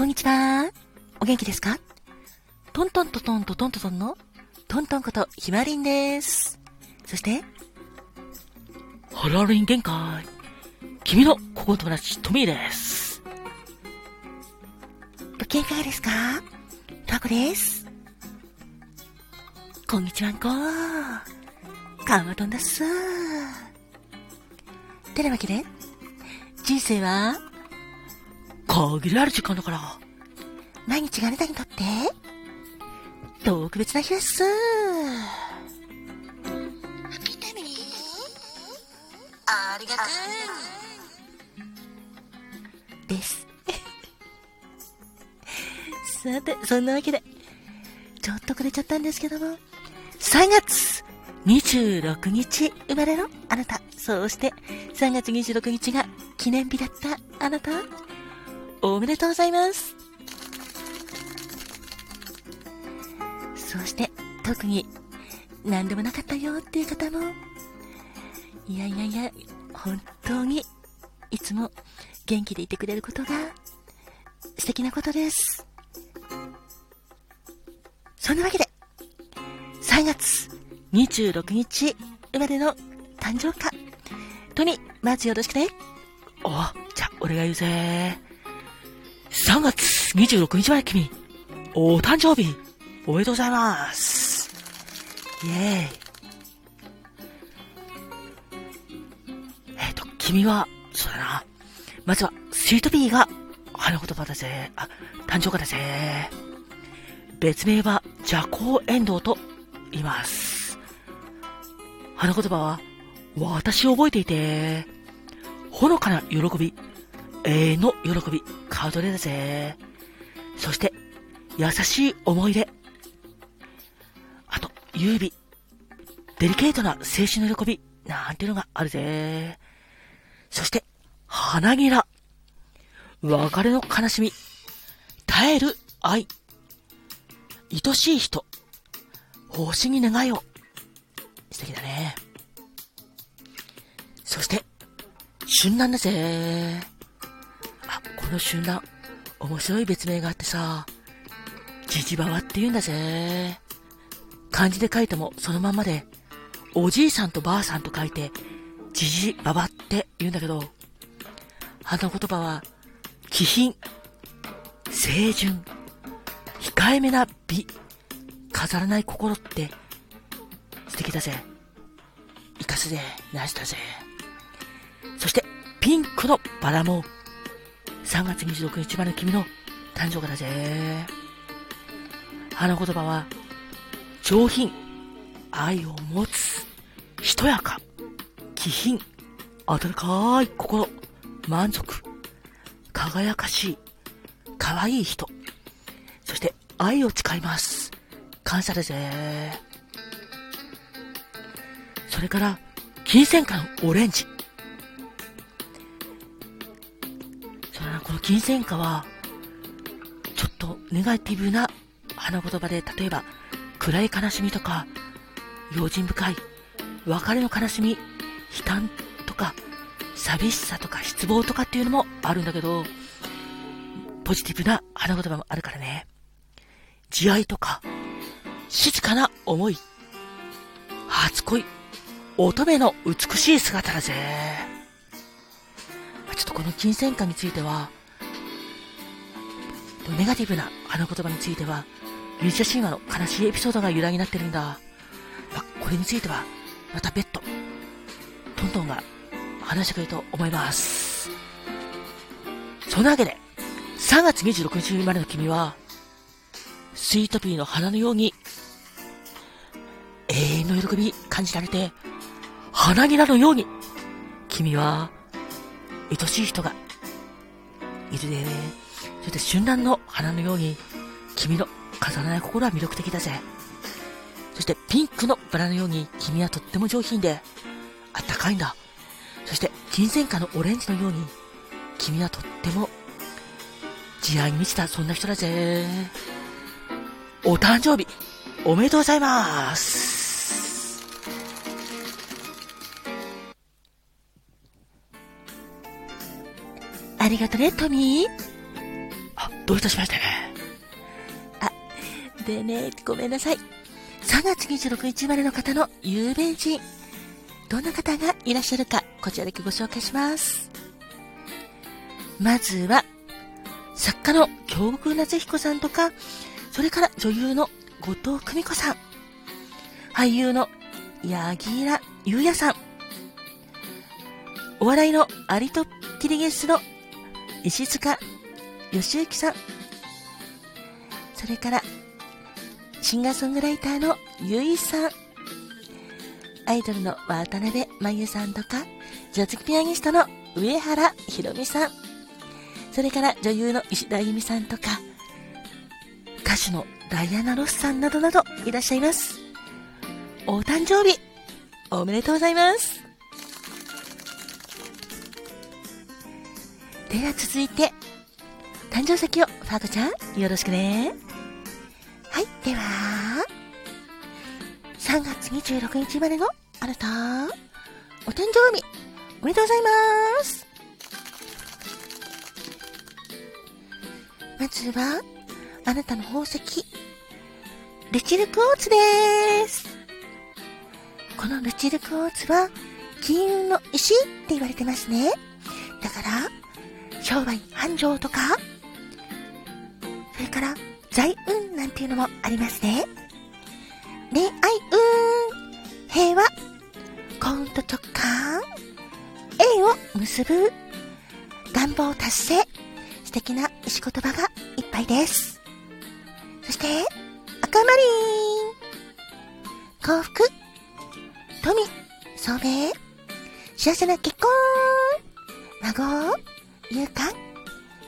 こんにちは。お元気ですか？トントントトントトントトンのトントンことひまりんです。そして、ハローリン限界。君の心友達トミーです。ご機嫌いかがですか？タコです。こんにちはんこ。カマトンだっす。てなわけで、人生は、限りある時間だから、毎日があなたにとって、特別な日です。ありがとう。です。さて、そんなわけで、ちょっとくれちゃったんですけども、3月26日生まれのあなた、そして3月26日が記念日だったあなた、おめでとうございます。そして、特に何でもなかったよっていう方も、いやいやいや、本当にいつも元気でいてくれることが素敵なことです。そんなわけで、3月26日生まれの誕生花。トミ、まずよろしくね。お、じゃあ、俺が言うぜ。3月26日まで君、お誕生日、おめでとうございます。イェーイ。えっ、と、君は、そうだな。まずは、スイートピーが花言葉だぜ。あ、誕生花だぜ。別名は、邪光エンドウと言います。花言葉は、私を覚えていて、ほのかな喜び、永遠の喜び、カードレだぜ。そして、優しい思い出。あと、優美、デリケートな青春の喜び、なんていうのがあるぜ。そして、花ぎら。別れの悲しみ。耐える愛。愛しい人。星に願いを。素敵だね。そして、春蘭だぜ。この春蘭、面白い別名があってさ、じじばばって言うんだぜ。漢字で書いてもそのままで、おじいさんとばあさんと書いて、じじばばって言うんだけど、花言葉は、気品、清純、控えめな美、飾らない心って、素敵だぜ。生かすぜ、ナイスだぜ。そして、ピンクのバラも、3月26日まで君の誕生日だぜ。花言葉は、上品、愛を持つ、しとやか、気品、温かい心、満足、輝かしい、可愛い人、そして愛を誓います。感謝だぜ。それから、金銭感オレンジ。金銭花は、ちょっとネガティブな花言葉で、例えば、暗い悲しみとか、用心深い、別れの悲しみ、悲嘆とか、寂しさとか失望とかっていうのもあるんだけど、ポジティブな花言葉もあるからね。慈愛とか、静かな思い、初恋、乙女の美しい姿だぜ。ちょっとこの金銭感については、ネガティブな花言葉については、ギリシャ神話の悲しいエピソードが由来になってるんだ。まあ、これについては、また別途、トントンが話してくれると思います。そんなわけで、3月26日生まれの君は、スイートピーの花のように、永遠の喜び感じられて、花ぎらのように、君は、愛しい人が、いるでね。そして春蘭の花のように、君の飾らない心は魅力的だぜ。そしてピンクのバラのように、君はとっても上品で、あったかいんだ。そして金銭花のオレンジのように、君はとっても、慈愛に満ちたそんな人だぜ。お誕生日、おめでとうございます。ありがとね、トミー。あ、どういたしまして。あ、でね、ごめんなさい。3月26日生まれの方の有名人。どんな方がいらっしゃるか、こちらだけご紹介します。まずは、作家の京極夏彦さんとか、それから女優の後藤久美子さん、俳優の柳楽優弥さん、お笑いのアリとキリゲスの石塚義行さん、それからシンガーソングライターのゆいさん、アイドルの渡辺真由さんとか、ジャズピアニストの上原ひろみさん、それから女優の石田由美さんとか、歌手のダイアナ・ロスさんなどなどいらっしゃいます。お誕生日、おめでとうございます。では続いて、誕生石をファーコちゃん、よろしくね。はい、では、3月26日までのあなた、お誕生日、おめでとうございます。まずは、あなたの宝石、ルチルクオーツです。このルチルクオーツは、金運の石って言われてますね。だから、商売繁盛とか、から財運なんていうのもありますね。恋愛運、平和、幸運と直感、縁を結ぶ、願望達成、素敵な石言葉がいっぱいです。そして、赤マリン幸福富聡明幸せな結婚孫勇敢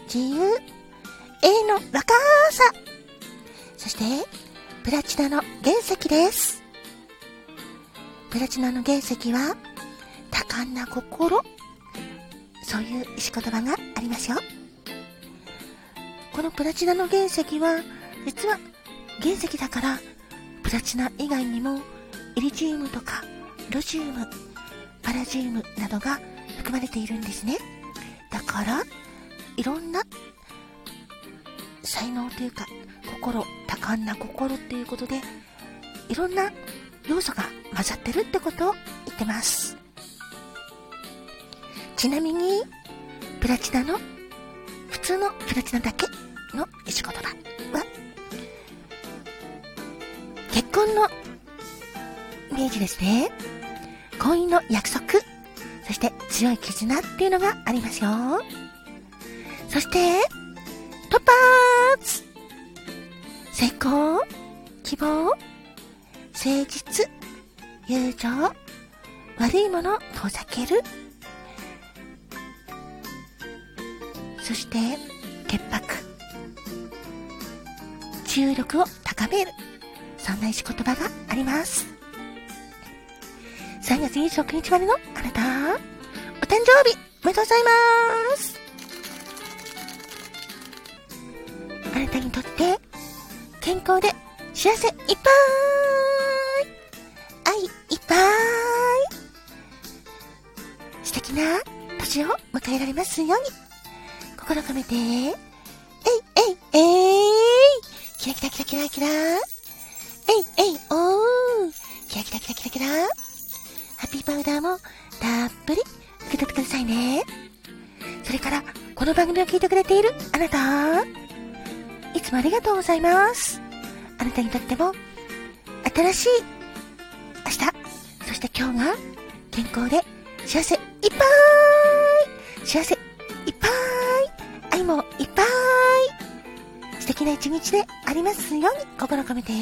自由永の若さそして、プラチナの原石です。プラチナの原石は、多感な心。そういう石言葉がありますよ。このプラチナの原石は、実は原石だから、プラチナ以外にも、イリジウムとか、ロジウム、パラジウムなどが含まれているんですね。だから、いろんな才能というか、心、多感な心っていうことで、いろんな要素が混ざってるってことを言ってます。ちなみに、プラチナの、普通のプラチナだけの石言葉は、結婚のイメージですね。婚姻の約束、そして強い絆っていうのがありますよ。そして、トパー成功希望誠実友情悪いもの遠ざけるそして潔白注力を高める。そんな石言葉があります。3月26日までのあなた、お誕生日おめでとうございます。あなたにとって健康で幸せいっぱい愛いっぱい素敵な年を迎えられますように心込めて、えいえいえいキラキラキラキラキラ。えいえいおー。キラキラキラキラキラ。ハッピーパウダーもたっぷり受け取ってくださいね。それから、この番組を聞いてくれているあなた。いつもありがとうございます。あなたにとっても、新しい明日、そして今日が健康で幸せいっぱい幸せいっぱい愛もいっぱい素敵な一日でありますように心込めて。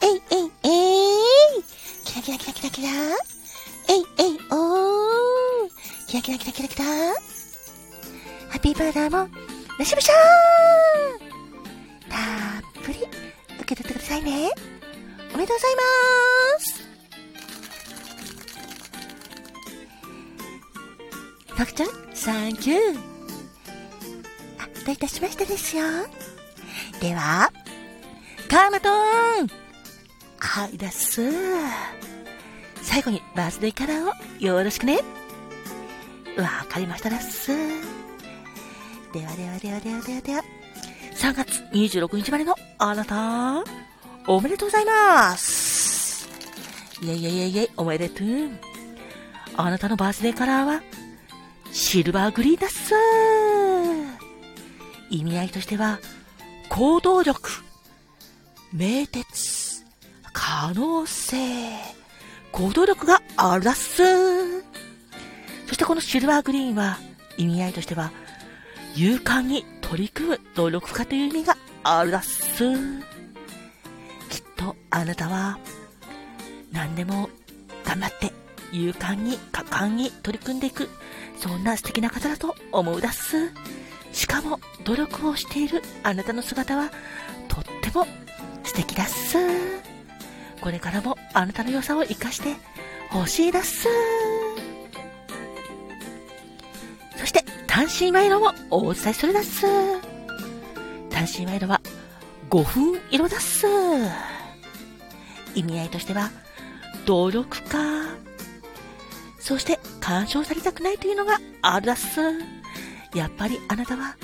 えいえいえいキラキラキラキラキラえいえいおーキラキラキラキラキラハッピーバーダーも、よしぶしゃーたっぷり受け取ってくださいね。おめでとうございますたくちゃん、サンキュー。あ、どういたしましてですよ。では、カーマトーンはいです。最後にバースデーカラーをよろしくね。わかりましたです。ではではではではではでは。3月26日までのあなた、おめでとうございます。イェイイェイイェイイェイ、おめでとう。あなたのバースデーカラーは、シルバーグリーンだっす。意味合いとしては、行動力、名鉄、可能性、行動力があるだっす。そしてこのシルバーグリーンは、意味合いとしては、勇敢に取り組む努力家という意味があるだっす。きっとあなたは、何でも頑張って勇敢に果敢に取り組んでいく、そんな素敵な方だと思うだっす。しかも努力をしているあなたの姿はとっても素敵だっす。これからもあなたの良さを活かして欲しいだっす。単身賄賂もお伝えするだっす。単身賄賂は5分色だっす。意味合いとしては努力家。そして干渉されたくないというのがあるだっす。やっぱりあなたは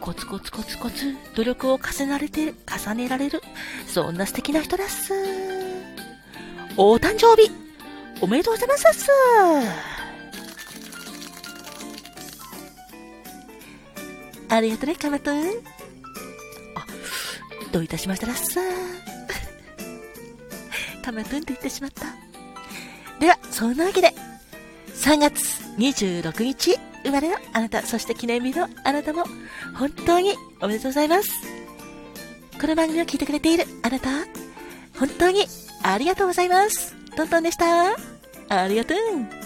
コツコツコツコツ努力を重ねられて、重ねられる、そんな素敵な人だっす。お誕生日、おめでとうございますっす。ありがとね、かまとん。あ、どういたしましたらっす。かまとんって言ってしまった。では、そんなわけで、3月26日生まれのあなた、そして記念日のあなたも、本当におめでとうございます。この番組を聞いてくれているあなた、本当にありがとうございます。トントンでした。ありがとう。